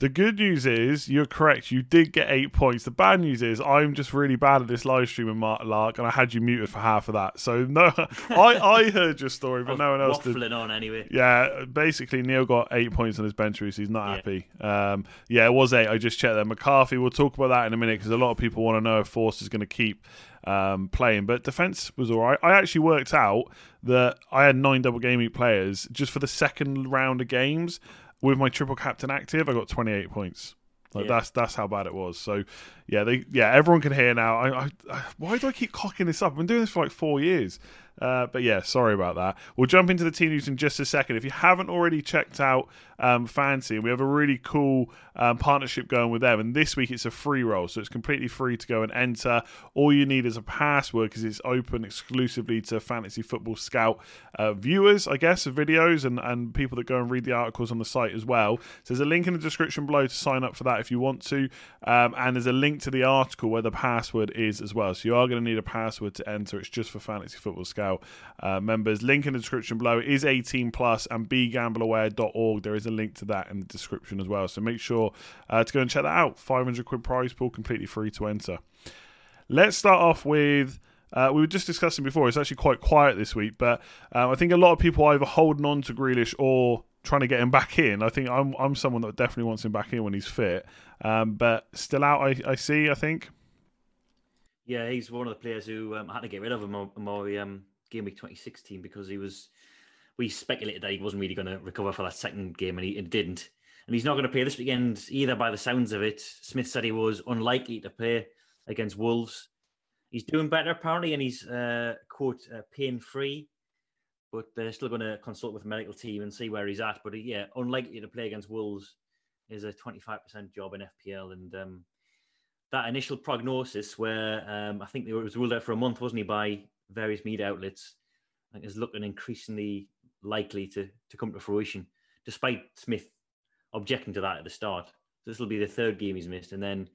The good news is you're correct. You did get eight points. The bad news is I'm just really bad at this live stream with Mark Lark, and I had you muted for half of that. So no, I, I heard your story, but no one else waffling did. on anyway. Yeah, basically Neil got eight points on his bench boost. He's not Yeah. happy. Um, yeah, it was eight. I just checked that. McCarthy. We'll talk about that in a minute because a lot of people want to know if Force is going to keep um, playing. But defense was all right. I actually worked out that I had nine double gaming players just for the second round of games with my triple captain active. I got twenty eight points. Like Yeah. that's that's how bad it was. So yeah, they yeah everyone can hear now. I, I, I why do I keep cocking this up? I've been doing this for like four years. Uh, but yeah, sorry about that. We'll jump into the team news in just a second. If you haven't already checked out um, FanTeam, And we have a really cool um, partnership going with them. And this week it's a free roll, so it's completely free to go and enter. All you need is a password because it's open exclusively to Fantasy Football Scout uh, viewers, I guess, of videos and, and people that go and read the articles on the site as well. So there's a link in the description below to sign up for that if you want to. Um, and there's a link to the article where the password is as well. So you are going to need a password to enter. It's just for Fantasy Football Scout uh, members. Link in the description below It is 18 plus and begambleaware.org. There is a link to that in the description as well. So make sure uh, to go and check that out. 500 quid prize pool, completely free to enter. Let's start off with. Uh, we were just discussing before. It's actually quite quiet this week, but um, I think a lot of people either holding on to Grealish or trying to get him back in. I think I'm I'm someone that definitely wants him back in when he's fit, um, but still out. I, I see. I think. Yeah, he's one of the players who um, had to get rid of him on my um, game week 2016 because he was. We speculated that he wasn't really going to recover for that second game, and he didn't. And he's not going to play this weekend either. By the sounds of it, Smith said he was unlikely to play against Wolves. He's doing better apparently, and he's uh, quote uh, pain free. But they're still going to consult with the medical team and see where he's at. But yeah, unlikely to play against Wolves is a 25% job in FPL, and um, that initial prognosis where um, I think it was ruled out for a month, wasn't he, by various media outlets, is looking increasingly likely to to come to fruition, despite Smith objecting to that at the start. So this will be the third game he's missed, and then and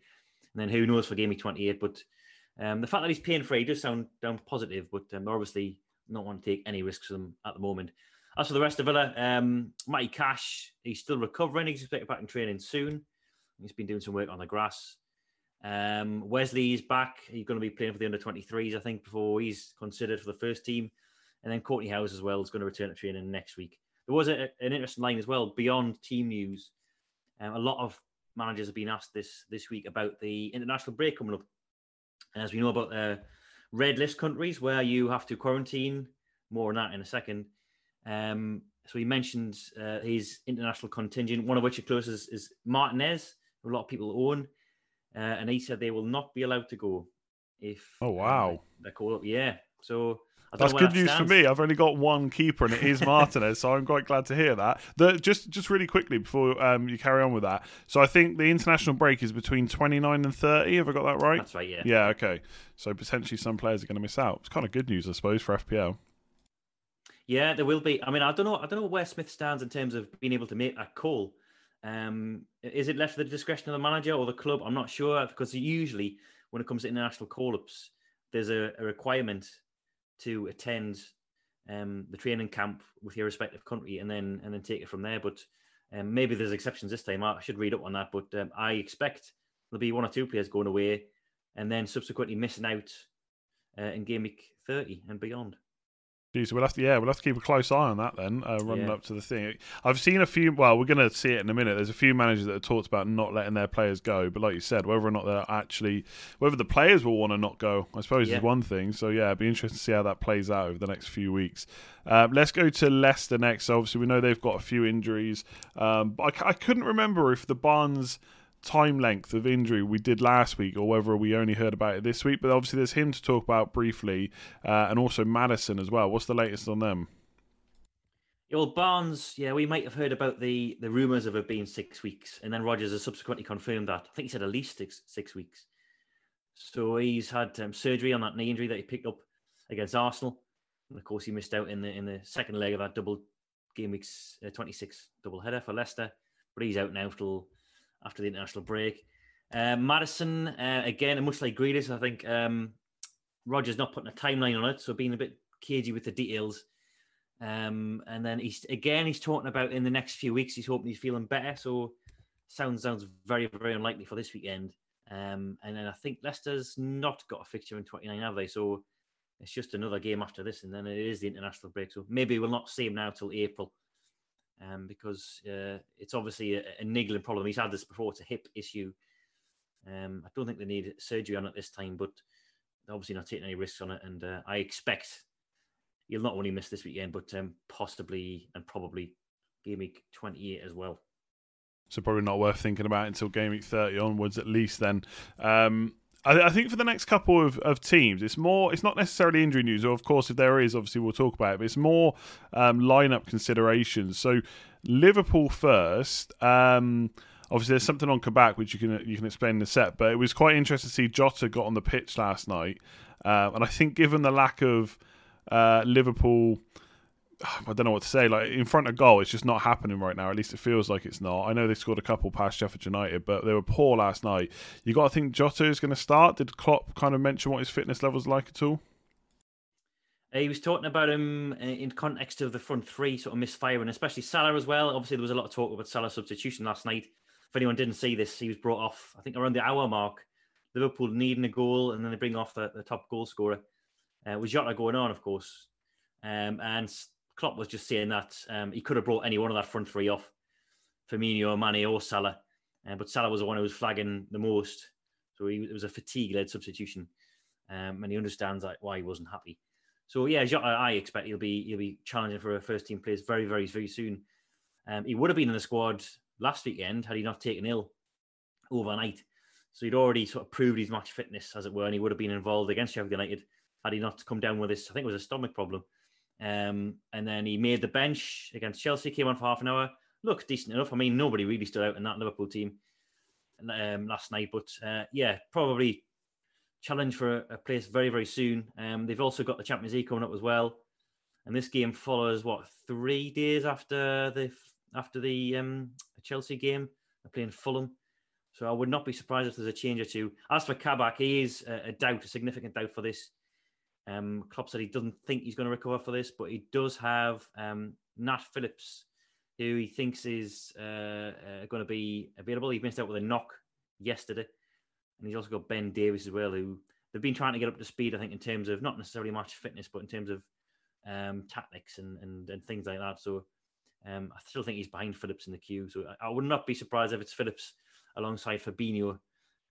then who knows for game week 28. But um, the fact that he's pain free does sound down positive, but um, obviously not want to take any risks with him at the moment. As for the rest of Villa, um, Matty Cash, he's still recovering. He's expected back in training soon. He's been doing some work on the grass. Um, Wesley's back. He's going to be playing for the under 23s, I think, before he's considered for the first team. And then Kortney Hause as well is going to return to training next week. There was a, an interesting line as well beyond team news. Um, a lot of managers have been asked this this week about the international break coming up. And as we know about the red list countries where you have to quarantine, more on that in a second. Um, so he mentioned uh, his international contingent, one of which, of course, is, is Martinez, who a lot of people own. Uh, and he said they will not be allowed to go if Oh, wow. uh, they're called up. Yeah, so I That's good that news for me. I've only got one keeper, and it is Martinez, so I'm quite glad to hear that. The, just, just really quickly before um, you carry on with that. So I think the international break is between 29 and 30. Have I got that right? That's right. Yeah. Yeah. Okay. So potentially some players are going to miss out. It's kind of good news, I suppose, for FPL. Yeah, there will be. I mean, I don't know. I don't know where Smith stands in terms of being able to make that call. Um, is it left to the discretion of the manager or the club? I'm not sure because usually when it comes to international call-ups, there's a, a requirement to attend um, the training camp with your respective country and then and then take it from there. But um, maybe there's exceptions this time. I should read up on that. But um, I expect there'll be one or two players going away and then subsequently missing out uh, in game week 30 and beyond. Geez, we'll have to yeah, we'll have to keep a close eye on that then, uh, running Yeah. up to the thing. I've seen a few. Well, we're going to see it in a minute. There's a few managers that have talked about not letting their players go, but like you said, whether or not they're actually, whether the players will want to not go, I suppose Yeah. is one thing. So yeah, it'd be interesting to see how that plays out over the next few weeks. Um, let's go to Leicester next. Obviously, we know they've got a few injuries. Um, but I couldn't remember if the Barnes time length of injury we did last week or whether we only heard about it this week. But obviously, there's him to talk about briefly, uh, and also Maddison as well. What's the latest on them? Well, Barnes, yeah, we might have heard about the the rumours of it being six weeks, and then Rodgers has subsequently confirmed that. I think he said at least six six weeks. So he's had um, surgery on that knee injury that he picked up against Arsenal, and of course he missed out in the in the second leg of that double game weeks uh, twenty six double header for Leicester, but he's out now till after the international break. Uh, Maddison uh, again, much like Grealish, I think um, Rodgers not putting a timeline on it, so being a bit cagey with the details. Um, and then he's again he's talking about in the next few weeks he's hoping he's feeling better. So sounds sounds very very unlikely for this weekend. Um, and then I think Leicester's not got a fixture in 29, have they? So it's just another game after this, and then it is the international break. So maybe we'll not see him now till April, um, because uh, it's obviously a, a, niggling problem. He's had this before; it's a hip issue. Um, I don't think they need surgery on it this time, but obviously not taking any risks on it. And uh, I expect he'll not only miss this weekend, but um, possibly and probably game week 28 as well. So probably not worth thinking about until game week 30 onwards, at least. Then, um, I, I, think for the next couple of, of teams, it's more. It's not necessarily injury news, or of course, if there is, obviously we'll talk about it. But it's more um, lineup considerations. So Liverpool first. Um, obviously, there's something on Kabak which you can you can explain in the set, but it was quite interesting to see Jota got on the pitch last night, uh, and I think given the lack of uh, Liverpool. I don't know what to say. Like in front of goal, it's just not happening right now. At least it feels like it's not. I know they scored a couple past Sheffield United, but they were poor last night. You got to think Jota is going to start. Did Klopp kind of mention what his fitness levels like at all? Uh, he was talking about him uh, in context of the front three sort of misfiring, especially Salah as well. Obviously, there was a lot of talk about Salah's substitution last night. If anyone didn't see this, he was brought off. I think around the hour mark. Liverpool needing a goal, and then they bring off the, the top goal scorer uh, Jota going on, of course. Um, and Klopp was just saying that um, he could have brought any one of that front three off, Firmino, Mane, or Salah. Uh, but Salah was the one who was flagging the most. So he, it was a fatigue-led substitution, um, and he understands why he wasn't happy. So yeah, Jota, I expect he'll be he'll be challenging for a first team place very very very soon. Um, he would have been in the squad last weekend had he not taken ill overnight. So he'd already sort of proved his match fitness, as it were, and he would have been involved against Sheffield United had he not come down with this, I think it was a stomach problem. Um, and then he made the bench against Chelsea, came on for half an hour. Looked decent enough. I mean, nobody really stood out in that Liverpool team um, last night, but uh, yeah, probably challenge for a, a place very, very soon. Um, they've also got the Champions League coming up as well, and this game follows what three days after the after the um, Chelsea game. They're playing Fulham, so I would not be surprised if there's a change or two. As for Kabak, he is a, a doubt, a significant doubt for this um, Klopp said he doesn't think he's going to recover for this, but he does have um, Nat Phillips, who he thinks is uh, uh, going to be available. He missed out with a knock yesterday, and he's also got Ben Davies as well, who they've been trying to get up to speed. I think in terms of not necessarily match fitness, but in terms of um, tactics and, and and things like that. So um, I still think he's behind Phillips in the queue. So I, I would not be surprised if it's Phillips alongside Fabinho,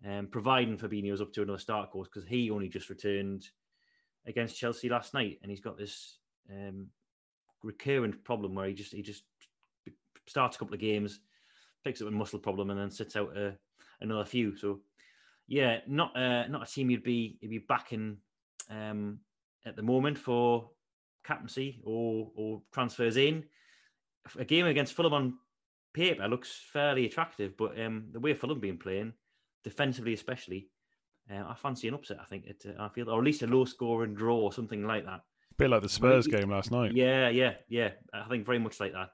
um, providing Fabinho is up to another start course because he only just returned against Chelsea last night, and he's got this um, recurrent problem where he just he just starts a couple of games, picks up a muscle problem, and then sits out uh, another few. So, yeah, not uh, not a team you'd be you'd be backing um, at the moment for captaincy or or transfers in. A game against Fulham on paper looks fairly attractive, but um, the way Fulham been playing, defensively especially, uh, I fancy an upset. I think it. Uh, I feel, or at least a low score and draw, or something like that. A bit like the Spurs game last night. Yeah, yeah, yeah. I think very much like that.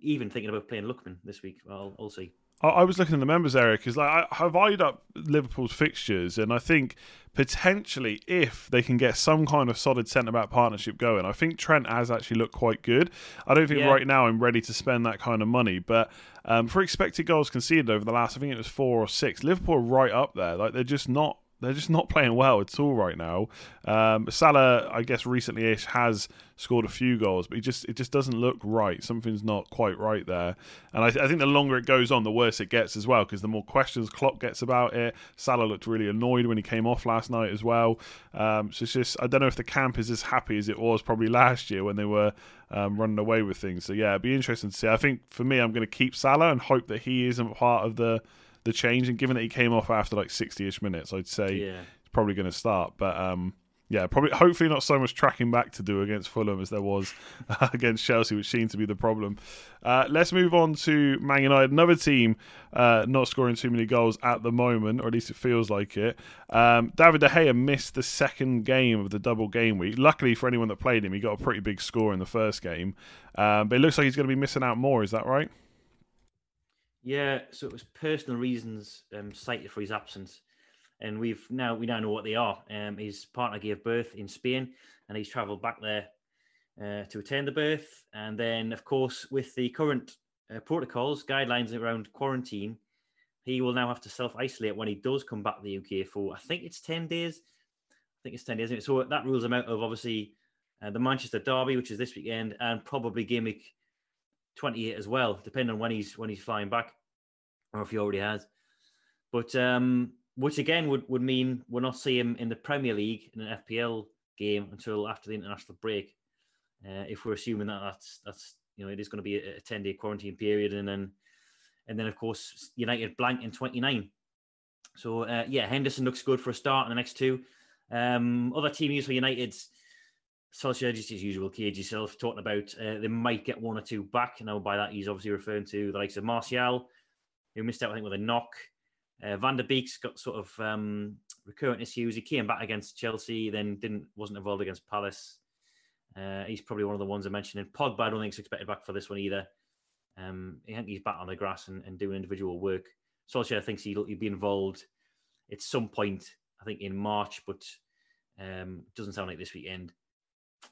Even thinking about playing Lookman this week. I'll, I'll see. I was looking in the members area because like I have eyed up Liverpool's fixtures, and I think potentially if they can get some kind of solid centre back partnership going, I think Trent has actually looked quite good. I don't think yeah. right now I'm ready to spend that kind of money, but um, for expected goals conceded over the last, I think it was four or six, Liverpool are right up there. Like they're just not they're just not playing well at all right now. Um, Salah, I guess recently-ish has scored a few goals, but he just it just doesn't look right. Something's not quite right there, and I, I think the longer it goes on, the worse it gets as well. Because the more questions Klopp gets about it, Salah looked really annoyed when he came off last night as well. Um, so it's just I don't know if the camp is as happy as it was probably last year when they were um, running away with things. So yeah, it'd be interesting to see. I think for me, I'm going to keep Salah and hope that he isn't part of the the change. And given that he came off after like 60 ish minutes, I'd say yeah. he's probably going to start. But um, yeah, probably hopefully not so much tracking back to do against Fulham as there was uh, against Chelsea, which seemed to be the problem. Uh, let's move on to Man United, another team uh, not scoring too many goals at the moment, or at least it feels like it. Um, David De Gea missed the second game of the double game week. Luckily for anyone that played him, he got a pretty big score in the first game, um, but it looks like he's going to be missing out more. Is that right? Yeah, so it was personal reasons um, cited for his absence, and we've now we now know what they are. Um, his partner gave birth in Spain, and he's travelled back there uh, to attend the birth. And then, of course, with the current uh, protocols, guidelines around quarantine, he will now have to self isolate when he does come back to the UK for I think it's ten days. I think it's ten days. It? So that rules him out of obviously uh, the Manchester Derby, which is this weekend, and probably gimmick 28 as well, depending on when he's when he's flying back, or if he already has. But um, which again would, would mean we'll not see him in the Premier League in an FPL game until after the international break. Uh, if we're assuming that that's that's you know it is going to be a, 10 day quarantine period and then and then of course United blank in 29. So uh, yeah, Henderson looks good for a start in the next two. Um, other team news for United's Solskjaer, just as usual, cage yourself, talking about uh, they might get one or two back. Now, by that, he's obviously referring to the likes of Martial, who missed out, I think, with a knock. Uh, Van der Beek's got sort of um, recurrent issues. He came back against Chelsea, then didn't wasn't involved against Palace. Uh, he's probably one of the ones I mentioned. And Pogba, I don't think is expected back for this one either. Um, I think he's back on the grass and, and doing individual work. Solskjaer thinks he'll, he'll be involved at some point, I think in March, but um, doesn't sound like this weekend.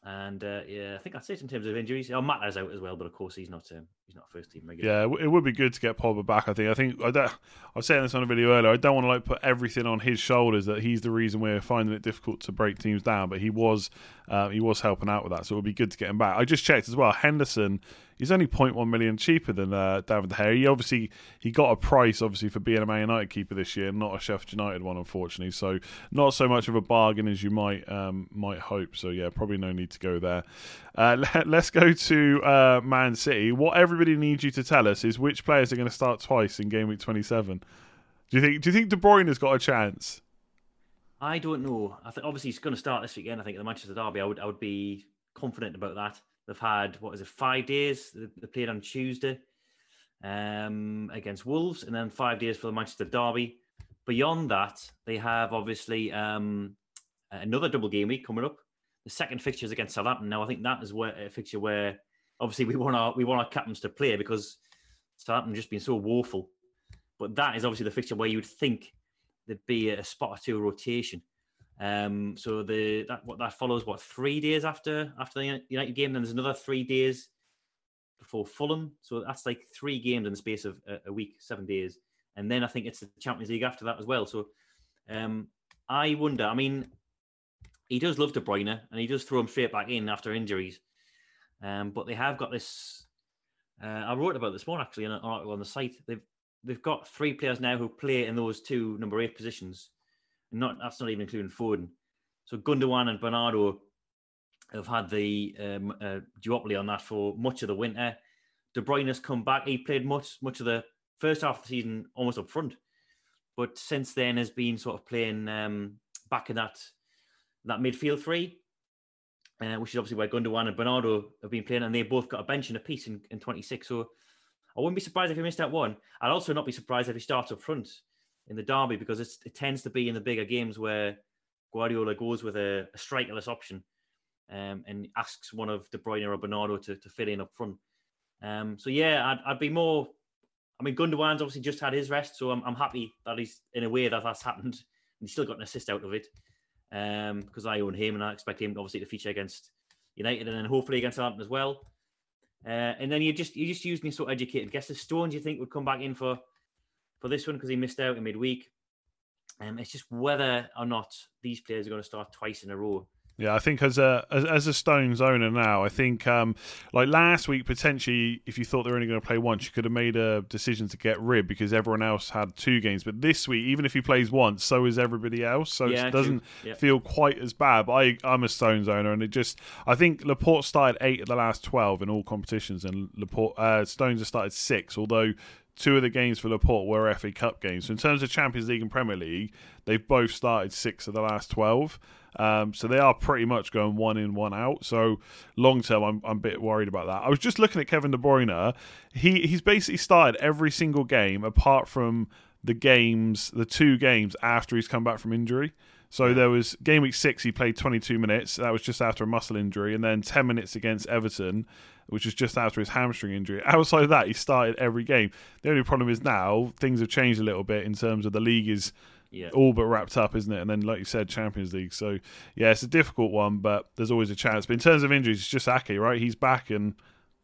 And uh, yeah, I think that's it in terms of injuries. Oh, Mata's out as well, but of course he's not um, he's not first team regular. Yeah, it would be good to get Pogba back. I think. I think I, don't, I was saying this on a video earlier. I don't want to like put everything on his shoulders that he's the reason we're finding it difficult to break teams down. But he was uh, he was helping out with that, so it would be good to get him back. I just checked as well. Henderson he's only 0.1 million cheaper than uh, David De Gea. He obviously he got a price obviously for being a Man United keeper this year, not a Sheffield United one, unfortunately. So not so much of a bargain as you might um, might hope. So yeah, probably no need to go there. Uh, let, us go to uh, Man City. What everybody needs you to tell us is which players are going to start twice in game week 27. Do you think? Do you think De Bruyne has got a chance? I don't know. I think obviously he's going to start this weekend. I think at the Manchester Derby, I would I would be confident about that. They've had what is it, five days? They played on Tuesday um, against Wolves, and then five days for the Manchester Derby. Beyond that, they have obviously um, another double game week coming up. The second fixture is against Southampton. Now, I think that is where a fixture where obviously we want our we want our captains to play because Southampton just been so woeful. But that is obviously the fixture where you would think there'd be a spot or two rotation. Um, so the that what that follows what three days after after the United game, then there's another three days before Fulham. So that's like three games in the space of a, a week, seven days, and then I think it's the Champions League after that as well. So um, I wonder. I mean, he does love De Bruyne, and he does throw him straight back in after injuries. Um, but they have got this. Uh, I wrote about this morning actually in an article on the site. They've they've got three players now who play in those two number eight positions not that's not even including Foden. So Gundogan and Bernardo have had the um, uh, duopoly on that for much of the winter. De Bruyne has come back. He played much much of the first half of the season almost up front, but since then has been sort of playing um, back in that that midfield three, uh, which is obviously where Gundogan and Bernardo have been playing, and they both got a bench and a piece in, in 26. So I wouldn't be surprised if he missed that one. I'd also not be surprised if he starts up front in the derby because it tends to be in the bigger games where Guardiola goes with a, a strikerless option um, and asks one of De Bruyne or Bernardo to, to fit in up front. Um, so yeah, I'd, I'd, be more. I mean, Gundogan's obviously just had his rest, so I'm, I'm happy that he's in a way that that's happened, and he's still got an assist out of it um, because I own him and I expect him obviously to feature against United and then hopefully against Southampton as well. Uh, and then you just you just used me so educated guesses. Stones, you think would come back in for for this one because he missed out in midweek. Um, it's just whether or not these players are going to start twice in a row. Yeah, I think as a as, as a Stones owner now, I think um, like last week potentially, if you thought they were only going to play once, you could have made a decision to get rid because everyone else had two games. But this week, even if he plays once, so is everybody else, so yeah, it doesn't feel quite as bad. But I, I'm a Stones owner, and it just I think Laporte started eight of the last twelve in all competitions, and Laporte uh, Stones have started six, although two of the games for Laporte were FA Cup games. So in terms of Champions League and Premier League, they've both started six of the last 12. Um, so they are pretty much going one in, one out. So long term, I'm, I'm a bit worried about that. I was just looking at Kevin De Bruyne. He he's basically started every single game apart from the games, the two games after he's come back from injury. So there was game week six, he played 22 minutes. That was just after a muscle injury, and then 10 minutes against Everton, which was just after his hamstring injury. Outside of that, he started every game. The only problem is now things have changed a little bit in terms of the league is Yeah. all but wrapped up, isn't it? And then, like you said, Champions League. So yeah, it's a difficult one, but there's always a chance. But in terms of injuries, it's just Ake, right? He's back, and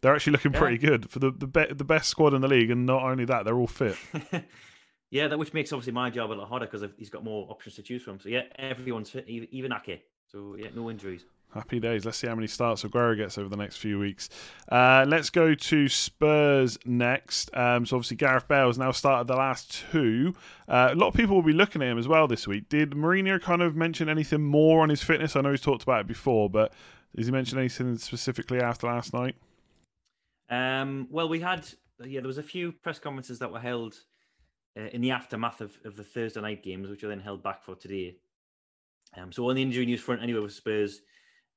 they're actually looking Yeah. pretty good for the the, be- the best squad in the league. And not only that, they're all fit. yeah, that which makes obviously my job a lot harder because he's got more options to choose from. So yeah, everyone's fit, even, even Ake. So yeah, no injuries. Happy days. Let's see how many starts Aguero gets over the next few weeks. Uh, let's go to Spurs next. Um, so obviously Gareth Bale has now started the last two. Uh, a lot of people will be looking at him as well this week. Did Mourinho kind of mention anything more on his fitness? I know he's talked about it before, but did he mention anything specifically after last night? Um, well, we had yeah, there was a few press conferences that were held uh, in the aftermath of, of the Thursday night games, which were then held back for today. Um, so on the injury news front, anyway, with Spurs,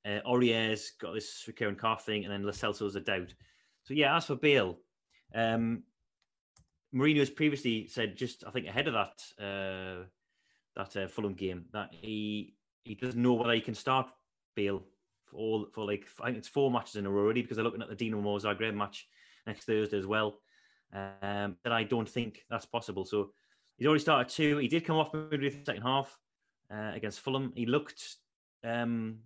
uh, Aurier's got this recurring calf thing, and then Lo Celso's a doubt. So yeah, as for Bale, um, Mourinho has previously said, just I think ahead of that uh, that uh, Fulham game, that he he doesn't know whether he can start Bale for all for like I think it's four matches in a row already because they're looking at the Dinamo Zagreb match next Thursday as well. Um, that I don't think that's possible. So he's already started two. He did come off midway through the second half uh, against Fulham. He looked, um,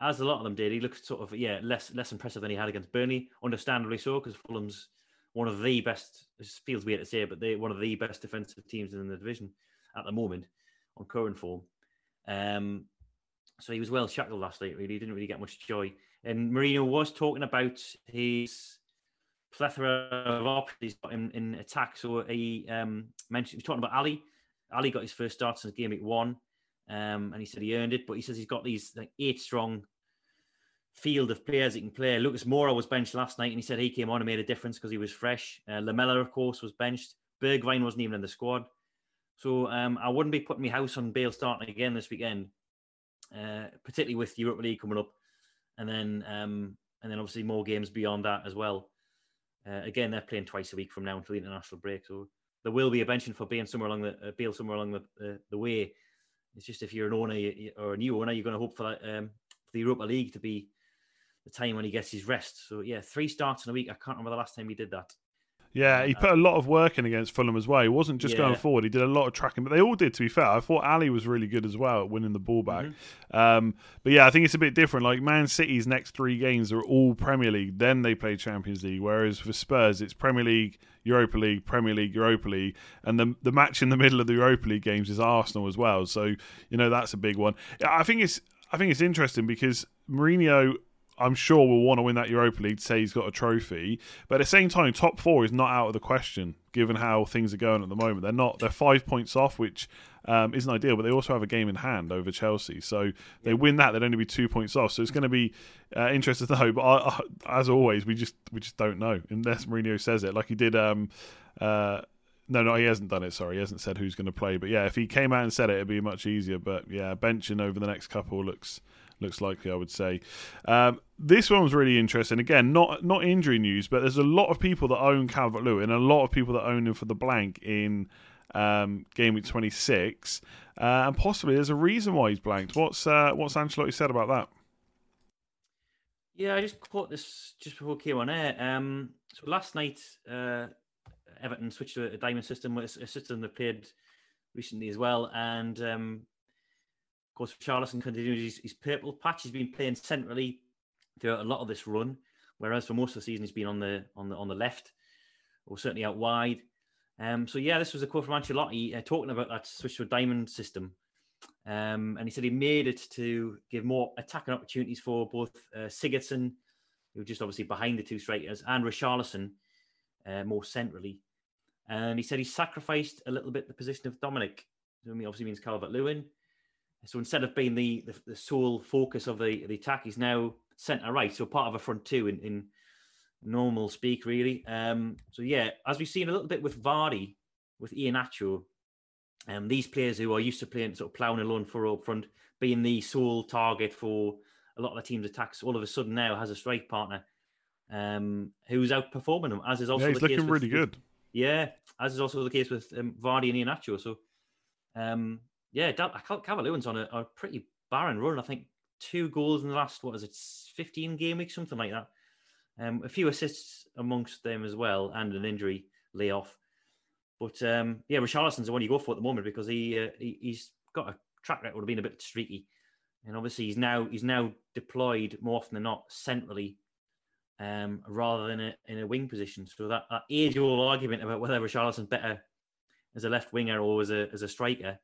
as a lot of them did, he looked sort of yeah less less impressive than he had against Burnley. Understandably so, because Fulham's one of the best. It feels weird to say, but they're one of the best defensive teams in the division at the moment on current form. Um, so he was well shackled last night. Really, he didn't really get much joy. And Mourinho was talking about his plethora of options in, in attack. So he um, mentioned he was talking about Ali. Ali got his first start since game week one, um, and he said he earned it. But he says he's got these like eight strong field of players he can play. Lucas Moura was benched last night, and he said he came on and made a difference because he was fresh. Uh, Lamela, of course, was benched. Bergwijn wasn't even in the squad. So um, I wouldn't be putting my house on Bale starting again this weekend, uh, particularly with Europa League coming up, and then um, and then obviously more games beyond that as well. Uh, again, they're playing twice a week from now until the international break, so there will be a benching for Bale somewhere along the uh, Bale somewhere along the uh, the way. It's just if you're an owner or a new owner, you're going to hope for that um, for the Europa League to be the time when he gets his rest. So yeah, three starts in a week. I can't remember the last time he did that. Yeah, he put a lot of work in against Fulham as well. He wasn't just going forward; he did a lot of tracking. But they all did, to be fair. I thought Ali was really good as well at winning the ball back. Um, but yeah, I think it's a bit different. Like Man City's next three games are all Premier League, then they play Champions League. Whereas for Spurs, it's Premier League, Europa League, Premier League, Europa League, and the the match in the middle of the Europa League games is Arsenal as well. So you know that's a big one. I think it's I think it's interesting because Mourinho I'm sure will want to win that Europa League to say he's got a trophy. But at the same time, top four is not out of the question given how things are going at the moment. They're not. They're five points off, which um, isn't ideal. But they also have a game in hand over Chelsea. So they win that, they'd only be two points off. So it's going to be uh, interesting to know. But I, I, as always, we just we just don't know unless Mourinho says it, like he did. Um, uh, no, no, he hasn't done it. Sorry, he hasn't said who's going to play. But yeah, if he came out and said it, it'd be much easier. But yeah, benching over the next couple looks looks likely, I would say. Um, this one was really interesting. Again, not not injury news, but there's a lot of people that own Calvert Lewin, and a lot of people that own him for the blank in um, game week 26, uh, and possibly there's a reason why he's blanked. What's uh, what's Ancelotti said about that? Yeah, I just caught this just before came on air. Um, so last night, uh, Everton switched to a diamond system, a system they played recently as well. And um, of course, Richarlison continues his, his purple patch. He's been playing centrally throughout a lot of this run, whereas for most of the season he's been on the on the on the left, or certainly out wide. Um, so yeah, this was a quote from Ancelotti uh, talking about that switch to a diamond system. Um, and he said he made it to give more attacking opportunities for both uh, Sigurdsson, who just obviously behind the two strikers, and Richarlison uh, more centrally. And he said he sacrificed a little bit the position of Dominic, who obviously means Calvert Lewin. So instead of being the, the, the sole focus of the, the attack, he's now centre right, so part of a front two in, in normal speak, really. Um, so yeah, as we've seen a little bit with Vardy, with Iheanacho, um, these players who are used to playing sort of ploughing alone for up front, being the sole target for a lot of the team's attacks, all of a sudden now has a strike partner um, who's outperforming them, as is also yeah, he's the looking case really with, good. Yeah, as is also the case with um, Vardy and Iheanacho. So, um, yeah, Calvert-Lewin's on a, a, pretty barren run. I think two goals in the last what is it, fifteen game week, something like that. Um, a few assists amongst them as well, and an injury layoff. But um, yeah, Richarlison's the one you go for at the moment because he, uh, he has got a track record of being a bit streaky, and obviously he's now he's now deployed more often than not centrally um, rather than a, in a wing position. So that, that age-old argument about whether Richarlison's better as a left winger or as a as a striker,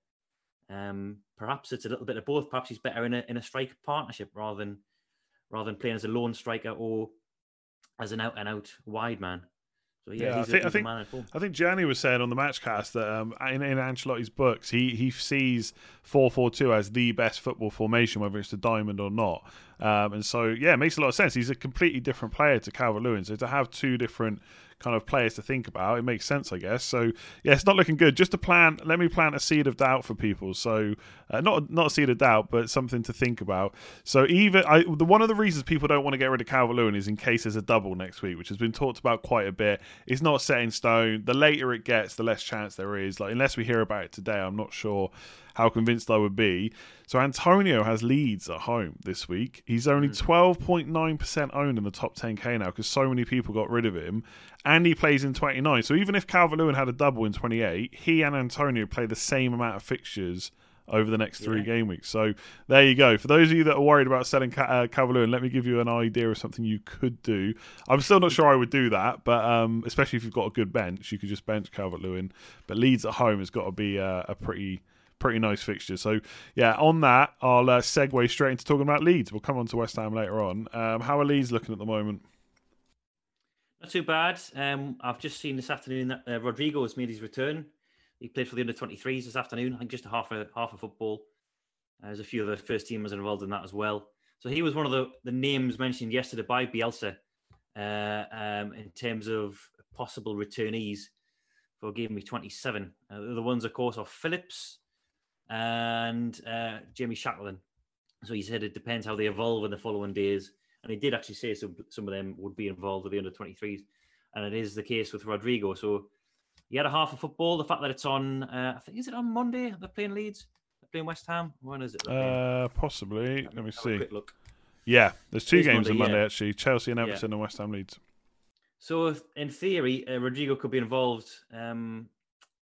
um, perhaps it's a little bit of both. Perhaps he's better in a in a striker partnership rather than rather than playing as a lone striker or as an out and out wide man. So yeah, yeah I think, a, I think, I think Gianni was saying on the matchcast that um, in, in Ancelotti's books, he he sees four four two as the best football formation, whether it's the diamond or not. Um, and so yeah, it makes a lot of sense. He's a completely different player to Calvert Lewin. So to have two different kind of players to think about. It makes sense, I guess. So yeah, it's not looking good. Just to plant, let me plant a seed of doubt for people. So uh, not not a seed of doubt, but something to think about. So even I, the one of the reasons people don't want to get rid of Calvert Lewin is in case there's a double next week, which has been talked about quite a bit. It's not set in stone. The later it gets, the less chance there is. Like unless we hear about it today, I'm not sure how convinced I would be. So Antonio has Leeds at home this week. He's only 12.9% hmm. owned in the top 10k now because so many people got rid of him. And he plays in 29. So even if Calvert Lewin had a double in 28, he and Antonio play the same amount of fixtures over the next three yeah. game weeks. So there you go. For those of you that are worried about selling uh, Calvert-Lewin, let me give you an idea of something you could do. I'm still not sure I would do that, but um, especially if you've got a good bench, you could just bench Calvert-Lewin. But Leeds at home has got to be uh, a pretty pretty nice fixture. So yeah, on that, I'll uh, segue straight into talking about Leeds. We'll come on to West Ham later on. Um, how are Leeds looking at the moment? Not too bad. Um, I've just seen this afternoon that uh, Rodrigo has made his return. He played for the under 23s this afternoon. I think just a half a half a football. Uh, there's a few of the first teamers involved in that as well. So he was one of the, the names mentioned yesterday by Bielsa uh, um, in terms of possible returnees for game week 27. Uh, the ones, of course, are Phillips, and uh, Jamie Shackleton. So he said it depends how they evolve in the following days. And he did actually say some, some of them would be involved with the under 23s. And it is the case with Rodrigo. So he had a half of football. The fact that it's on, uh, I think, is it on Monday? They're playing Leeds? They're playing West Ham? When is it? Uh, possibly. Let me see. quick look. Yeah, there's two games Monday, on Monday, yeah. actually Chelsea and Everton yeah. and West Ham Leeds. So, in theory, uh, Rodrigo could be involved um,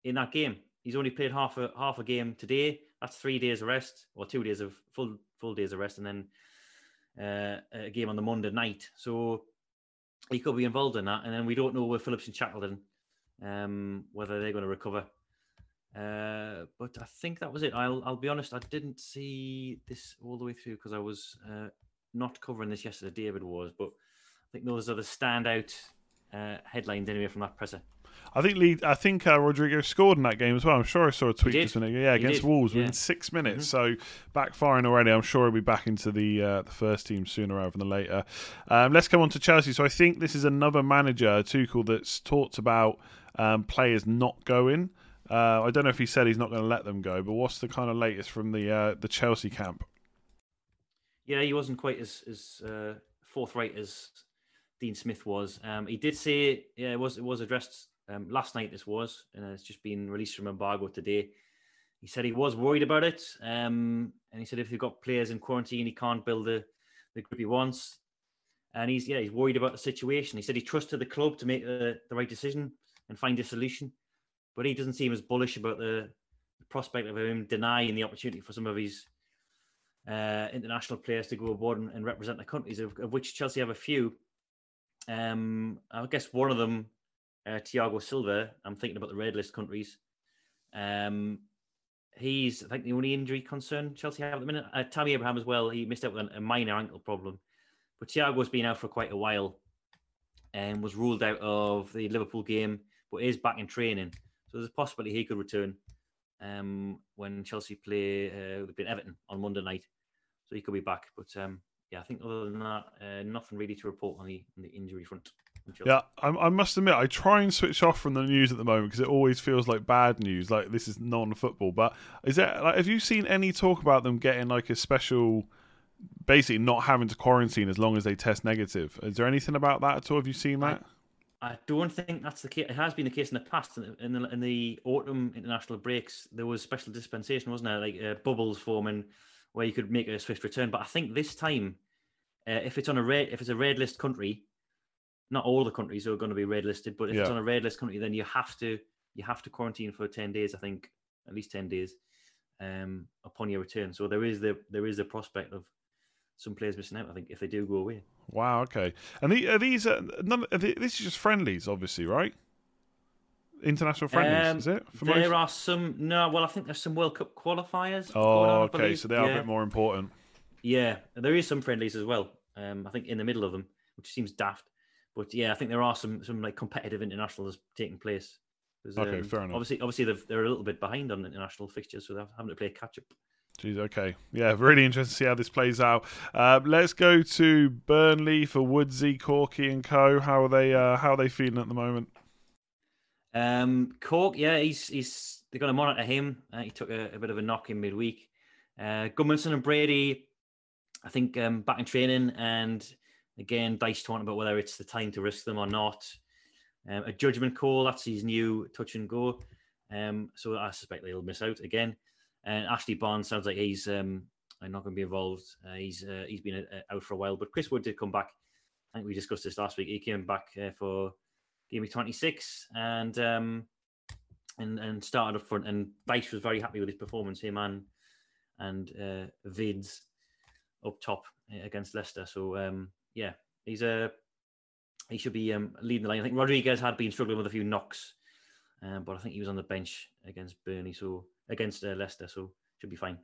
in that game. He's only played half a half a game today. That's three days of rest, or two days of full full days of rest, and then uh, a game on the Monday night. So he could be involved in that. And then we don't know with Phillips and Shackleton um, whether they're going to recover. Uh, but I think that was it. I'll I'll be honest. I didn't see this all the way through because I was uh, not covering this yesterday. David was, but I think those are the standout uh, headlines anyway from that presser. I think Lee, I think uh, Rodrigo scored in that game as well. I'm sure I saw a tweet just minute. Yeah, he against did. Wolves yeah. within six minutes. Mm-hmm. So backfiring already. I'm sure he'll be back into the uh, the first team sooner rather than later. Um, let's come on to Chelsea. So I think this is another manager Tuchel that's talked about um, players not going. Uh, I don't know if he said he's not going to let them go, but what's the kind of latest from the uh, the Chelsea camp? Yeah, he wasn't quite as as uh, forthright as Dean Smith was. Um, he did say, yeah, it was it was addressed um, last night. This was, and it's just been released from embargo today. He said he was worried about it, um, and he said if you've got players in quarantine, he can't build the the group he wants, and he's yeah he's worried about the situation. He said he trusted the club to make the, the right decision and find a solution, but he doesn't seem as bullish about the, the prospect of him denying the opportunity for some of his uh, international players to go abroad and, and represent the countries, of, of, which Chelsea have a few. Um, I guess one of them uh, Thiago Silva. I'm thinking about the red list countries. Um, he's, I think, the only injury concern Chelsea have at the minute. Uh, Tammy Abraham as well. He missed out with a minor ankle problem, but Thiago's been out for quite a while and was ruled out of the Liverpool game, but is back in training. So there's a possibility he could return um, when Chelsea play uh, with Everton on Monday night. So he could be back. But um, yeah, I think other than that, uh, nothing really to report on the on the injury front. Yeah, I, I, must admit, I try and switch off from the news at the moment because it always feels like bad news. Like this is non-football. But is that Like, have you seen any talk about them getting like a special, basically not having to quarantine as long as they test negative? Is there anything about that at all? Have you seen that? I, I don't think that's the case. It has been the case in the past. In the, in the autumn international breaks, there was special dispensation, wasn't there? Like uh, bubbles forming where you could make a swift return. But I think this time, uh, if it's on a red, if it's a red list country not all the countries are going to be red listed, but if yeah. it's on a red list country, then you have to you have to quarantine for ten days. I think at least ten days um, upon your return. So there is the there is the prospect of some players missing out. I think if they do go away. Wow. Okay. And the, are these uh, none, are they, this is just friendlies, obviously, right? International friendlies, um, is it? there most? are some. No, well, I think there's some World Cup qualifiers. Oh, on, okay. So they are yeah. a bit more important. Yeah, there is some friendlies as well. Um, I think in the middle of them, which seems daft. But yeah, I think there are some some like competitive internationals taking place. Okay, um, fair enough. Obviously, obviously they're a little bit behind on international fixtures, so they're having to play catch up. Jeez, okay. Yeah, really interesting to see how this plays out. Uh, let's go to Burnley for Woodsy, Corky, and Co. How are they? Uh, how are they feeling at the moment? Um, Cork, yeah, he's he's they're going to monitor him. Uh, he took a, a, bit of a knock in midweek. Uh, and Brady, I think, um, back in training, and Again, Dyche talking about whether it's the time to risk them or not. Um, a judgment call, that's his new touch and go. Um, so I suspect they'll miss out again. And Ashley Barnes sounds like he's um, not going to be involved. Uh, he's uh, he's been uh, out for a while, but Chris Wood did come back. I think we discussed this last week. He came back uh, for game week 26 and um, and and started up front. And Dyche was very happy with his performance. Him and and uh, Vids up top uh, against Leicester. So um, yeah, he's a he should be um, leading the line. I think Rodriguez had been struggling with a few knocks, um, but I think he was on the bench against Burnley, so against uh, Leicester, so should be fine.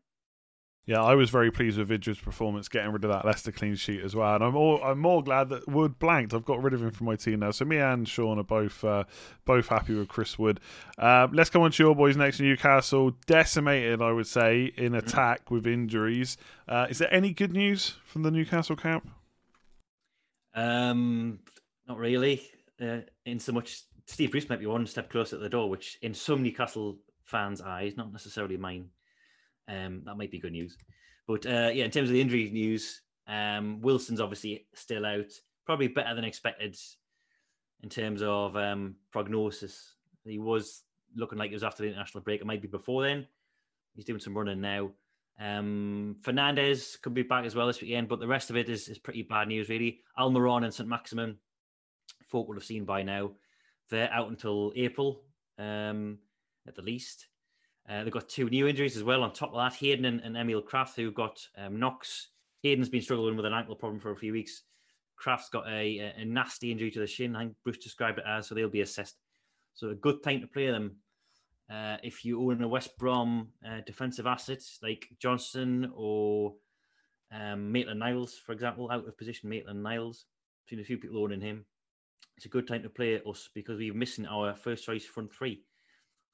Yeah, I was very pleased with Vydra's performance, getting rid of that Leicester clean sheet as well. And I'm more, I'm more glad that Wood blanked. I've got rid of him from my team now. So me and Sean are both uh, both happy with Chris Wood. Uh, let's come on to your boys next. Newcastle decimated, I would say, in mm. attack with injuries. Uh, is there any good news from the Newcastle camp? Um, not really. Uh, in so much, Steve Bruce might be one step closer at the door, which in some Newcastle fans' eyes, not necessarily mine, um, that might be good news. But uh, yeah, in terms of the injury news, um, Wilson's obviously still out, probably better than expected in terms of um, prognosis. He was looking like it was after the international break. It might be before then. He's doing some running now. Um, Fernandez could be back as well this weekend, but the rest of it is, is pretty bad news, really. Almiron and St. Maximin, folk will have seen by now. They're out until April um, at the least. Uh, they've got two new injuries as well. On top of that, Hayden and, and Emil Krafth, who got um, knocks. Hayden's been struggling with an ankle problem for a few weeks. Krafth's got a, a, nasty injury to the shin. I think Bruce described it as, so they'll be assessed. So a good time to play them uh, if you own a West Brom uh, defensive asset like Johnson or um, Maitland Niles, for example, out of position Maitland Niles, seen a few people owning him. It's a good time to play us because we're missing our first choice front three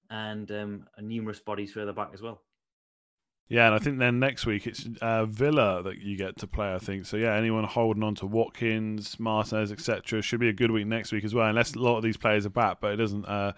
and um, numerous bodies further back as well. Yeah, and I think then next week it's uh, Villa that you get to play. I think so. Yeah, anyone holding on to Watkins, Martinez, etc. should be a good week next week as well. Unless a lot of these players are back, but it doesn't. Uh,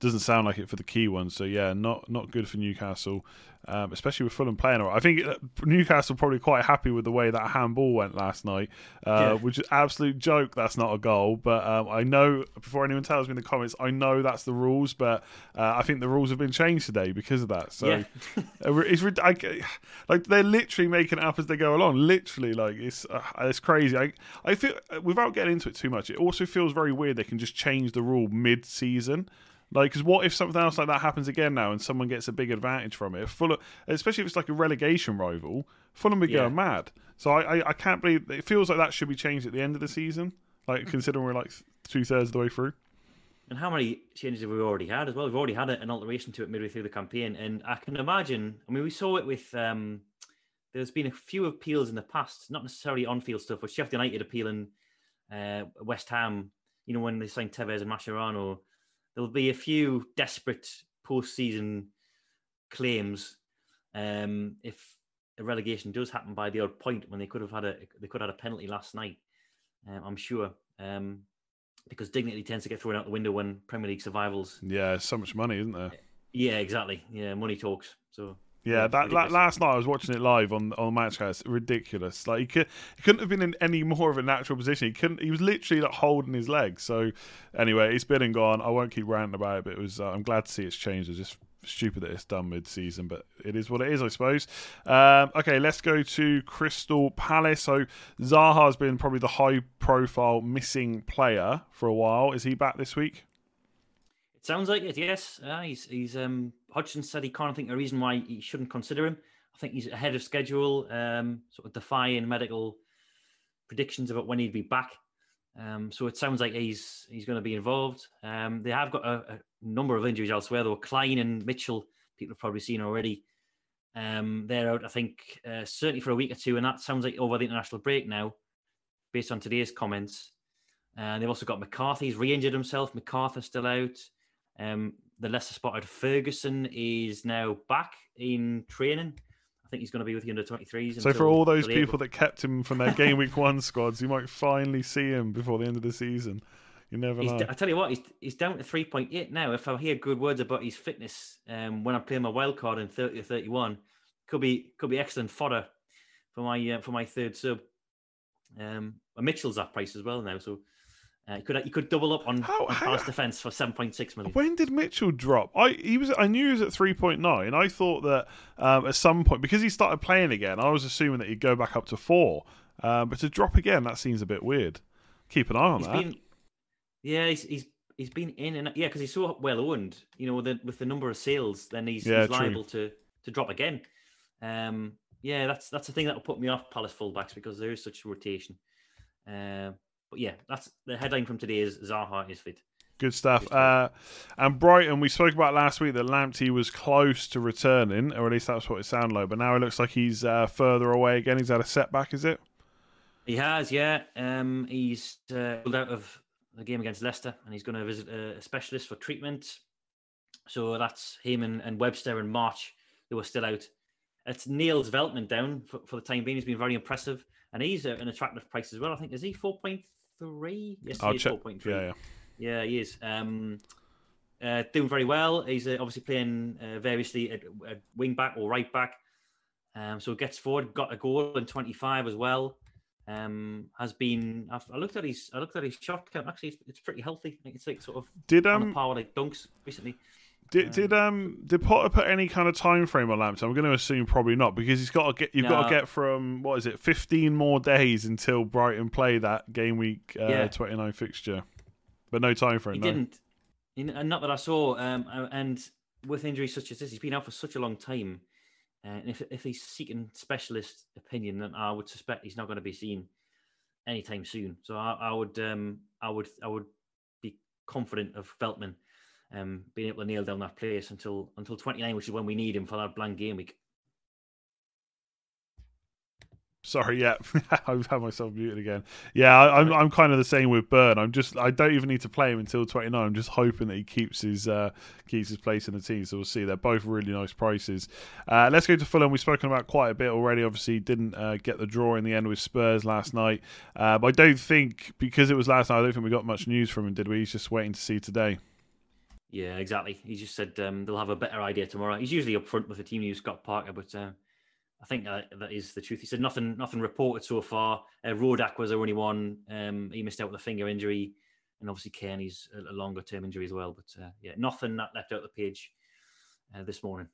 doesn't sound like it for the key ones. So yeah, not not good for Newcastle, um, especially with Fulham playing. I think uh, Newcastle probably quite happy with the way that handball went last night, uh, yeah. which is absolute joke. That's not a goal, but um, I know before anyone tells me in the comments, I know that's the rules, but uh, I think the rules have been changed today because of that. So yeah. it's I, like they're literally making it up as they go along. Literally, like it's uh, it's crazy. I I feel without getting into it too much, it also feels very weird. They can just change the rule mid season. Like, because what if something else like that happens again now, and someone gets a big advantage from it? Full, especially if it's like a relegation rival, Fulham would yeah. go mad. So I, I, I, can't believe it feels like that should be changed at the end of the season. Like considering we're like two thirds of the way through. And how many changes have we already had as well? We've already had an alteration to it midway through the campaign, and I can imagine. I mean, we saw it with. Um, there's been a few appeals in the past, not necessarily on-field stuff, but Sheffield United appealing uh, West Ham. You know when they signed Tevez and Mascherano there'll be a few desperate post-season claims um, if a relegation does happen by the odd point when they could have had a they could have had a penalty last night. Um, I'm sure. Um, because dignity tends to get thrown out the window when Premier League survivals. Yeah, so much money, isn't there? Yeah, exactly. Yeah, money talks. So yeah, that, that, last night I was watching it live on on Matchcast. Ridiculous. Like he, could, he couldn't have been in any more of a natural position. He couldn't. He was literally like holding his legs. So anyway, it's been and gone. I won't keep ranting about it, but it was. Uh, I'm glad to see it's changed. It's just stupid that it's done mid-season, but it is what it is, I suppose. Um, okay, let's go to Crystal Palace. So Zaha has been probably the high-profile missing player for a while. Is he back this week? Sounds like it. Yes, uh, he's he's. Um, Hodgson said he can't think of a reason why he shouldn't consider him. I think he's ahead of schedule, um, sort of defying medical predictions about when he'd be back. Um, so it sounds like he's he's going to be involved. Um, they have got a, a, number of injuries elsewhere, though. Klein and Mitchell, people have probably seen already. Um, they're out, I think, uh, certainly for a week or two, and that sounds like over the international break now, based on today's comments. And uh, they've also got McCarthy's re-injured himself. McCarthy's still out. Um, the lesser spotted Ferguson is now back in training. I think he's going to be with the under 23s. So, for all those people that kept him from their game week one squads, you might finally see him before the end of the season. You never know. I tell you what, he's, he's down to 3.8 now. If I hear good words about his fitness um, when I play my wild card in 30 or 31, could be could be excellent fodder for my uh, for my third sub. Um, Mitchell's that price as well now, so uh, you could you could double up on, how, on how, defense for seven point six million. When did Mitchell drop? I he was I knew he was at three point nine. I thought that um, at some point because he started playing again, I was assuming that he'd go back up to four. Um, but to drop again, that seems a bit weird. Keep an eye on he's that. Been, yeah, he's, he's he's been in and yeah because he's so well owned. You know, the, with the number of sales, then he's, yeah, he's liable to to drop again. Um, yeah, that's that's the thing that will put me off Palace fullbacks because there is such rotation. Uh, but yeah, that's the headline from today is Zaha is fit. Good stuff. Uh, and Brighton, we spoke about last week that Lamptey was close to returning, or at least that's what it sounded like. But now it looks like he's uh, further away again. He's had a setback, is it? He has, yeah. Um, he's uh, pulled out of the game against Leicester, and he's going to visit a specialist for treatment. So that's him and, and Webster in March, who are still out. It's Neil's Veltman down for, for the time being. He's been very impressive, and he's an attractive price as well. I think is he four point three. Yes, I'll check. 4.3. Yeah, yeah. Yeah, he is. Um, uh, doing very well. He's uh, obviously playing uh, variously at, at, wing back or right back. Um, so gets forward, got a goal in 25 as well. Um, has been. I've, i looked at his. I looked at his shot count. Actually, it's, it's pretty healthy. It's like sort of did um power like dunks recently. Did did um did Potter put any kind of time frame on Lamptey? I'm going to assume probably not because he's got to get you've no. got to get from what is it 15 more days until Brighton play that game week uh, yeah. 29 fixture, but no time frame. He no. didn't, and not that I saw. Um, and with injuries such as this, he's been out for such a long time. Uh, and if if he's seeking specialist opinion, then I would suspect he's not going to be seen anytime soon. So I, I would um I would I would be confident of Veltman um, being able to nail down that place until until 29, which is when we need him for that blank game week. Sorry, yeah, I've had myself muted again. Yeah, I, am I'm, I'm kind of the same with Burn. I'm just I don't even need to play him until 29. I'm just hoping that he keeps his uh, keeps his place in the team. So we'll see. They're both really nice prices. Uh, let's go to Fulham. We've spoken about quite a bit already. Obviously, didn't uh, get the draw in the end with Spurs last night. Uh, but I don't think because it was last night. I don't think we got much news from him. Did we? He's just waiting to see today. Yeah, exactly. He just said um, they'll have a better idea tomorrow. He's usually up front with the team news, Scott Parker, but uh, I think uh, that is the truth. He said nothing, nothing reported so far. Uh, Rodak was the only one. Um, he missed out with a finger injury, and obviously Cairney's a, a longer term injury as well. But uh, yeah, nothing that left out the page uh, this morning.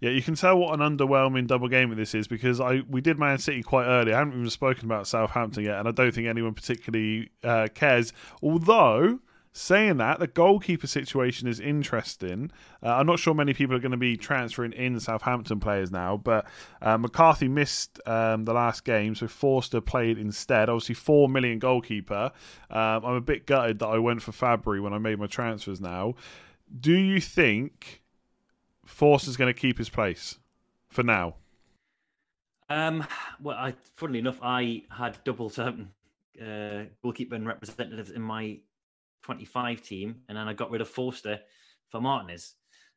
Yeah, you can tell what an underwhelming double game this is because I we did Man City quite early. I haven't even spoken about Southampton yet, and I don't think anyone particularly uh, cares. Although Saying that, the goalkeeper situation is interesting. Uh, I'm not sure many people are going to be transferring in Southampton players now, but uh, McCarthy missed um, the last game, so Forster played instead. Obviously, four million goalkeeper. Um, I'm a bit gutted that I went for Fabry when I made my transfers. Now, do you think Forster's going to keep his place for now? Um, well, I, funnily enough, I had double Southampton uh, goalkeeper and representatives in my 25 team, and then I got rid of Forster for Martinez,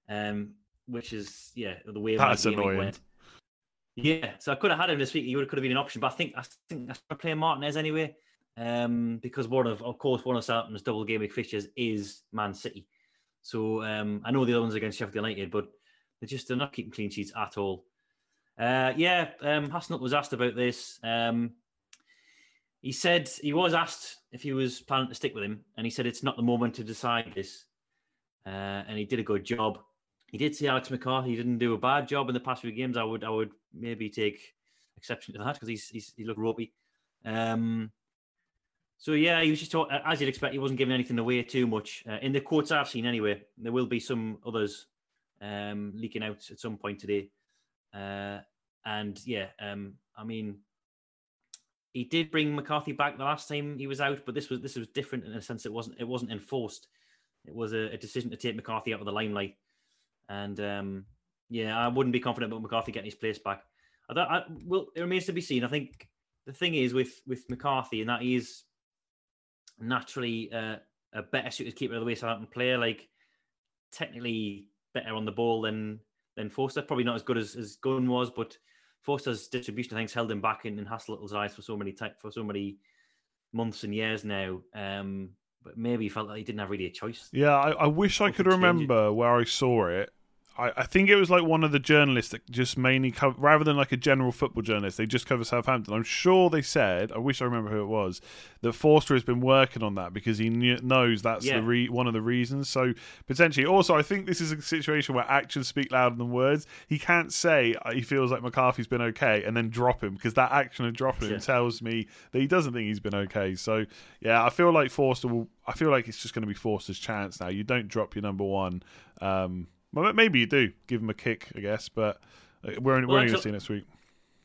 um, which is yeah the way that's annoying. Went. Yeah, so I could have had him this week. He would have could have been an option, but I think I think I'm playing Martinez anyway. um, because one of, of course, one of Southampton's double game week fixtures is Man City. So um, I know the other ones against Sheffield United, but they're just they're not keeping clean sheets at all. Uh, yeah, um, Hasenhüttl was asked about this. Um, he said he was asked if he was planning to stick with him, and he said it's not the moment to decide this. Uh, and he did a good job. He did see Alex McCarthy He didn't do a bad job in the past few games. I would I would maybe take exception to that because he's, he's he looked ropey. Um, so yeah, he was just talk, as you'd expect. He wasn't giving anything away too much. Uh, in the quotes I've seen, anyway, there will be some others um, leaking out at some point today. Uh, and yeah, um, I mean, he did bring McCarthy back the last time he was out, but this was this was different in a sense. It wasn't it wasn't enforced. It was a, a decision to take McCarthy out of the limelight. And um, yeah, I wouldn't be confident about McCarthy getting his place back. I, I, well, it remains to be seen. I think the thing is with with McCarthy, and that he is naturally uh, a better suited keeper of the way Southampton player. Like technically better on the ball than than Forster. Probably not as good as, as Gunn was, but Forster's distribution I think held him back in, in Hasenhüttl's eyes for so many type, for so many months and years now. Um, but maybe he felt like he didn't have really a choice. Yeah, I, I wish I could remember where I saw it I, I think it was like one of the journalists that just mainly cover, rather than like a general football journalist, they just cover Southampton. I'm sure they said, I wish I remember who it was, that Forster has been working on that because he knew, knows that's yeah. the re- one of the reasons. So potentially, also, I think this is a situation where actions speak louder than words. He can't say uh, he feels like McCarthy's been okay and then drop him because that action of dropping yeah. him tells me that he doesn't think he's been okay. So yeah, I feel like Forster will. I feel like it's just going to be Forster's chance now. You don't drop your number one. Um, well, maybe you do give him a kick, I guess, but uh, we're only, well, we're only going to see next week.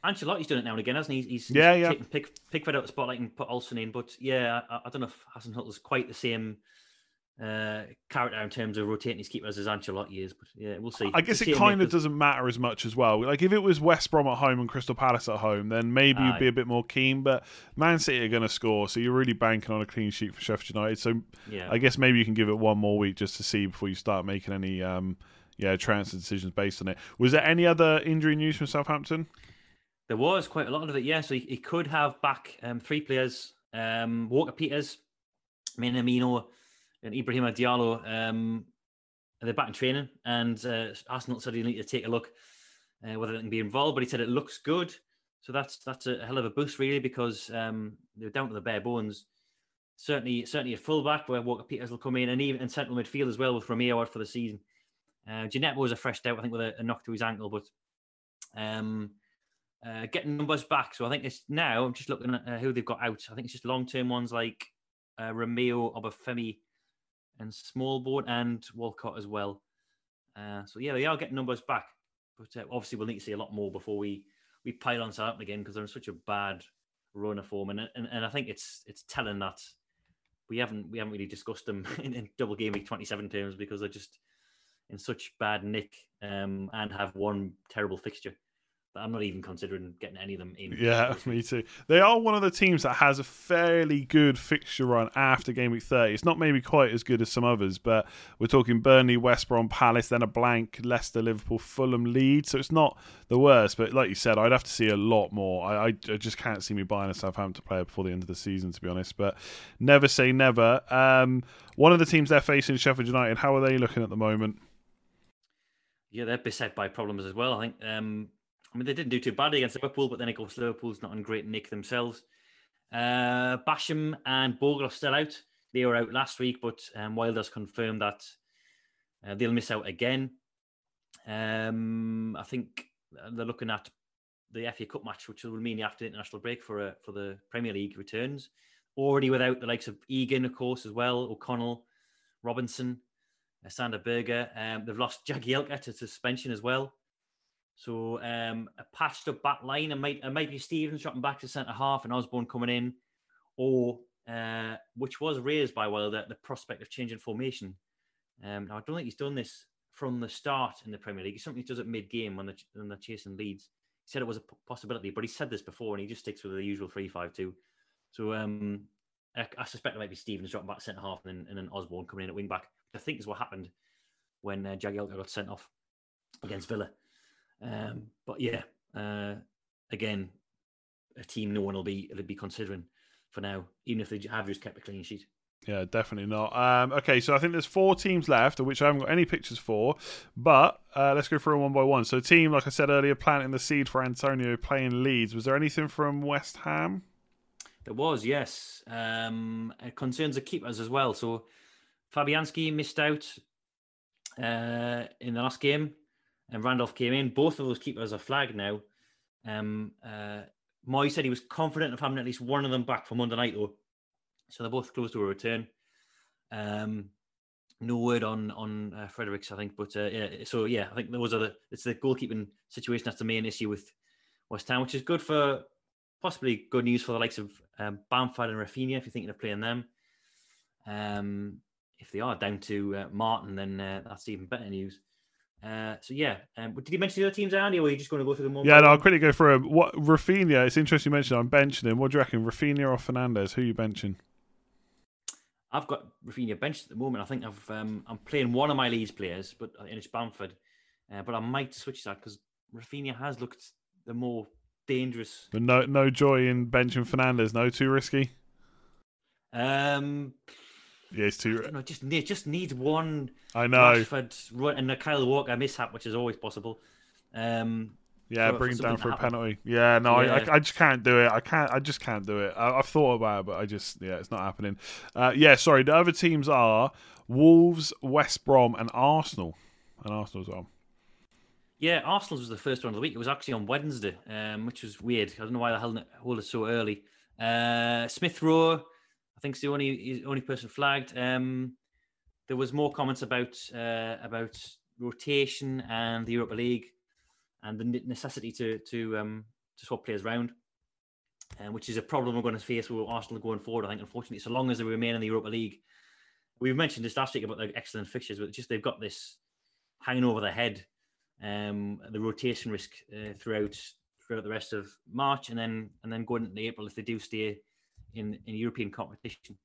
Ancelotti's done it now and again, hasn't he? He's, yeah, yeah. Pick, Pickford out the spotlight and put Olsen in. But yeah, I, I don't know if Hassan Hasenhüttl's quite the same uh, character in terms of rotating his keepers as Ancelotti is. But yeah, we'll see. I guess it kind of doesn't matter as much as well. Like if it was West Brom at home and Crystal Palace at home, then maybe Aye. you'd be a bit more keen. But Man City are going to score, so you're really banking on a clean sheet for Sheffield United. So yeah. I guess maybe you can give it one more week just to see before you start making any. Um, yeah, transfer decisions based on it. Was there any other injury news from Southampton? There was quite a lot of it, yeah. So he, he could have back um, three players um, Walker Peters, Minamino, and Ibrahima Diallo. Um, they're back in training, and uh, Hasenhüttl said he need to take a look uh, whether they can be involved, but he said it looks good. So that's that's a hell of a boost, really, because um, they're down to the bare bones. Certainly, certainly a fullback where Walker Peters will come in, and even in central midfield as well with Romeu out for the season. Uh, Djenepo was a fresh out, I think, with a, a knock to his ankle, but um, uh, getting numbers back. So I think it's now. I'm just looking at uh, who they've got out. I think it's just long term ones like uh, Romeu, Obafemi, and Smallbone and Walcott as well. Uh, so yeah, they are getting numbers back, but uh, obviously we'll need to see a lot more before we we pile on Southampton again because they're in such a bad run of form, and, and and I think it's it's telling that we haven't we haven't really discussed them in, in double game week 27 terms because they're just in such bad nick um, and have one terrible fixture But I'm not even considering getting any of them in. Yeah, me too. They are one of the teams that has a fairly good fixture run after game week 30. It's not maybe quite as good as some others, but we're talking Burnley, West Brom, Palace, then a blank, Leicester, Liverpool, Fulham, Leeds. So it's not the worst, but like you said, I'd have to see a lot more. I, I, I just can't see me buying a Southampton player before the end of the season, to be honest. But never say never. Um, one of the teams they're facing, Sheffield United, how are they looking at the moment? Yeah, they're beset by problems as well. I think. Um, I mean, they didn't do too badly against Liverpool, but then of course Liverpool's not in great nick themselves. Uh, Basham and Bogle are still out. They were out last week, but um, Wilder's confirmed that uh, they'll miss out again. Um, I think they're looking at the FA Cup match, which will mean after the international break for a, for the Premier League returns. Already without the likes of Egan, of course, as well, O'Connell, Robinson. Sander Berge. Um, they've lost Jagielka to suspension as well. So um, a patched up back line, and might, it might be Stevens dropping back to centre half and Osborn coming in, or uh, which was raised by Wilder, the prospect of changing formation. Um, now, I don't think he's done this from the start in the Premier League. He something he does it mid game when, when they're chasing leads. He said it was a possibility, but he said this before and he just sticks with the usual 3 5 2. So um, I, I, suspect it might be Stevens dropping back to centre half and then, and then Osborn coming in at wing back. I think is what happened when uh, Jagielka got sent off against Villa. Um, but yeah, uh, again, a team no one will be will be considering. for now, even if they have just kept a clean sheet. Yeah, definitely not. Um, okay, so I think there's four teams left, of which I haven't got any pictures for. But uh, let's go through them one by one. So, team, like I said earlier, planting the seed for Antonio playing Leeds. Was there anything from West Ham? There was, yes. Um, concerns the keepers as well. So, Fabianski missed out uh, in the last game, and Randolph came in. Both of those keepers are flagged now. Um, uh, Moyes said he was confident of having at least one of them back for Monday night, though. So they're both close to a return. Um, no word on on uh, Fredericks, I think, but uh, yeah. So yeah, I think those are the it's the goalkeeping situation that's the main issue with West Ham, which is good for possibly good news for the likes of um, Bamford and Raphinha if you're thinking of playing them. Um, if they are down to uh, Martin, then uh, that's even better news. Uh, so yeah, um, did you mention the other teams, Andy, or are you just going to go through them all? Yeah, no, I'll quickly go through them. What Raphinha? It's interesting you mentioned. I'm benching him. What do you reckon, Raphinha or Fernandes? Who are you benching? I've got Raphinha benched at the moment. I think I've um, I'm playing one of my Leeds players, but and it's Bamford. Uh, but I might switch that because Raphinha has looked the more dangerous. But no, no joy in benching Fernandes. No, too risky. Um, yeah, it's too. know, just need, just needs one. I know. Rashford and a Kyle Walker mishap, which is always possible. Um, yeah, for, bring him down for a penalty. Yeah, no, yeah. I, I, I, just can't do it. I can't. I just can't do it. I, have thought about it, but I just, yeah, it's not happening. Uh, yeah, sorry. The other teams are Wolves, West Brom, and Arsenal, and Arsenal as well. Yeah, Arsenal was the first one of the week. It was actually on Wednesday, um, which was weird. I don't know why they held it, so early. Uh, Smith Rowe, I think, the only only person flagged. Um, there was more comments about uh, about rotation and the Europa League and the necessity to to um, to swap players around, uh, which is a problem we're going to face with Arsenal going forward. I think, unfortunately, so long as they remain in the Europa League, we've mentioned this last week about the excellent fixtures, but just they've got this hanging over their head, um, the rotation risk uh, throughout throughout the rest of March, and then and then going into April if they do stay in in European competition.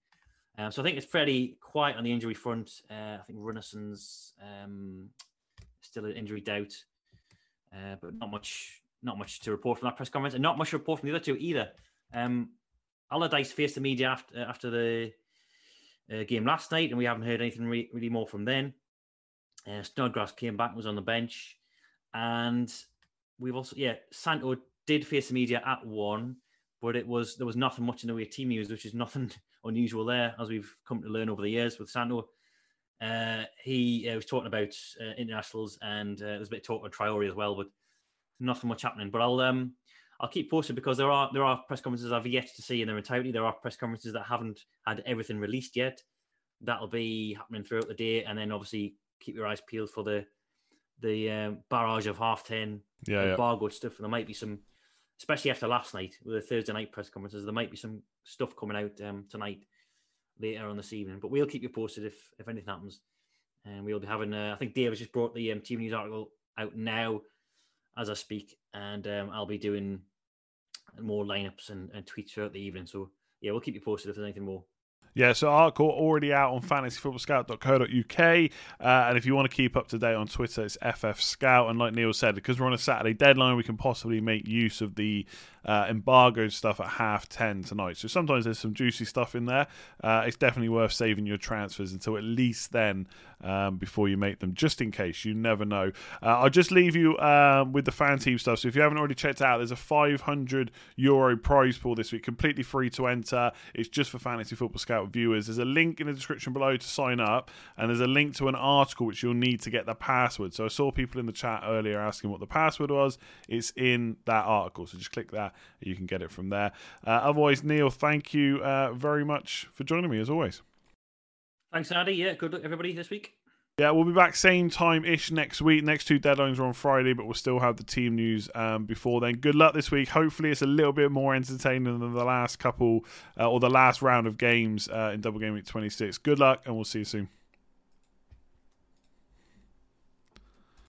Um, so I think it's fairly quiet on the injury front. Uh, I think Runarsson's um, still an injury doubt. Uh, but not much, not much to report from that press conference, and not much to report from the other two either. Um, Allardyce faced the media after after the uh, game last night, and we haven't heard anything re- really more from then. Uh, Snodgrass came back, was on the bench, and we've also yeah, Santo did face the media at one, but it was there was nothing much in the way of team news, which is nothing unusual there, as we've come to learn over the years with Santo. Uh, he uh, was talking about uh, internationals, and uh, there's a bit of talk on Traore as well, but nothing much happening. But I'll um, I'll keep posted because there are there are press conferences I've yet to see in their entirety. There are press conferences that haven't had everything released yet. That'll be happening throughout the day, and then obviously keep your eyes peeled for the the um, barrage of half ten yeah, embargo yeah. stuff. And there might be some, especially after last night with the Thursday night press conferences. There might be some stuff coming out um, tonight later on this evening. But we'll keep you posted if if anything happens. And we'll be having. Uh, I think Dave has just brought the um, team news article out now as I speak, and um, I'll be doing more lineups and, and tweets throughout the evening. So yeah, we'll keep you posted if there's anything more. Yeah, so article already out on fantasyfootballscout.co.uk. Uh, and if you want to keep up to date on Twitter, it's FF Scout. And like Neil said, because we're on a Saturday deadline, we can possibly make use of the uh, embargoed stuff at half 10 tonight. So sometimes there's some juicy stuff in there. Uh, it's definitely worth saving your transfers until at least then um, before you make them, just in case. You never know. Uh, I'll just leave you um, with the FanTeam stuff. So if you haven't already checked out, there's a 500 euro prize pool this week, completely free to enter. It's just for Fantasy Football Scout viewers. There's a link in the description below to sign up, and there's a link to an article which you'll need to get the password. So I saw people in the chat earlier asking what the password was. It's in that article. So just click that you can get it from there. Uh, otherwise, Neil, thank you uh, very much for joining me as always. Thanks, Andy. Yeah, good luck, everybody, this week. Yeah, we'll be back same time ish next week. Next two deadlines are on Friday, but we'll still have the team news um, before then. Good luck this week. Hopefully, it's a little bit more entertaining than the last couple uh, or the last round of games uh, in Double Game Week 26. Good luck, and we'll see you soon.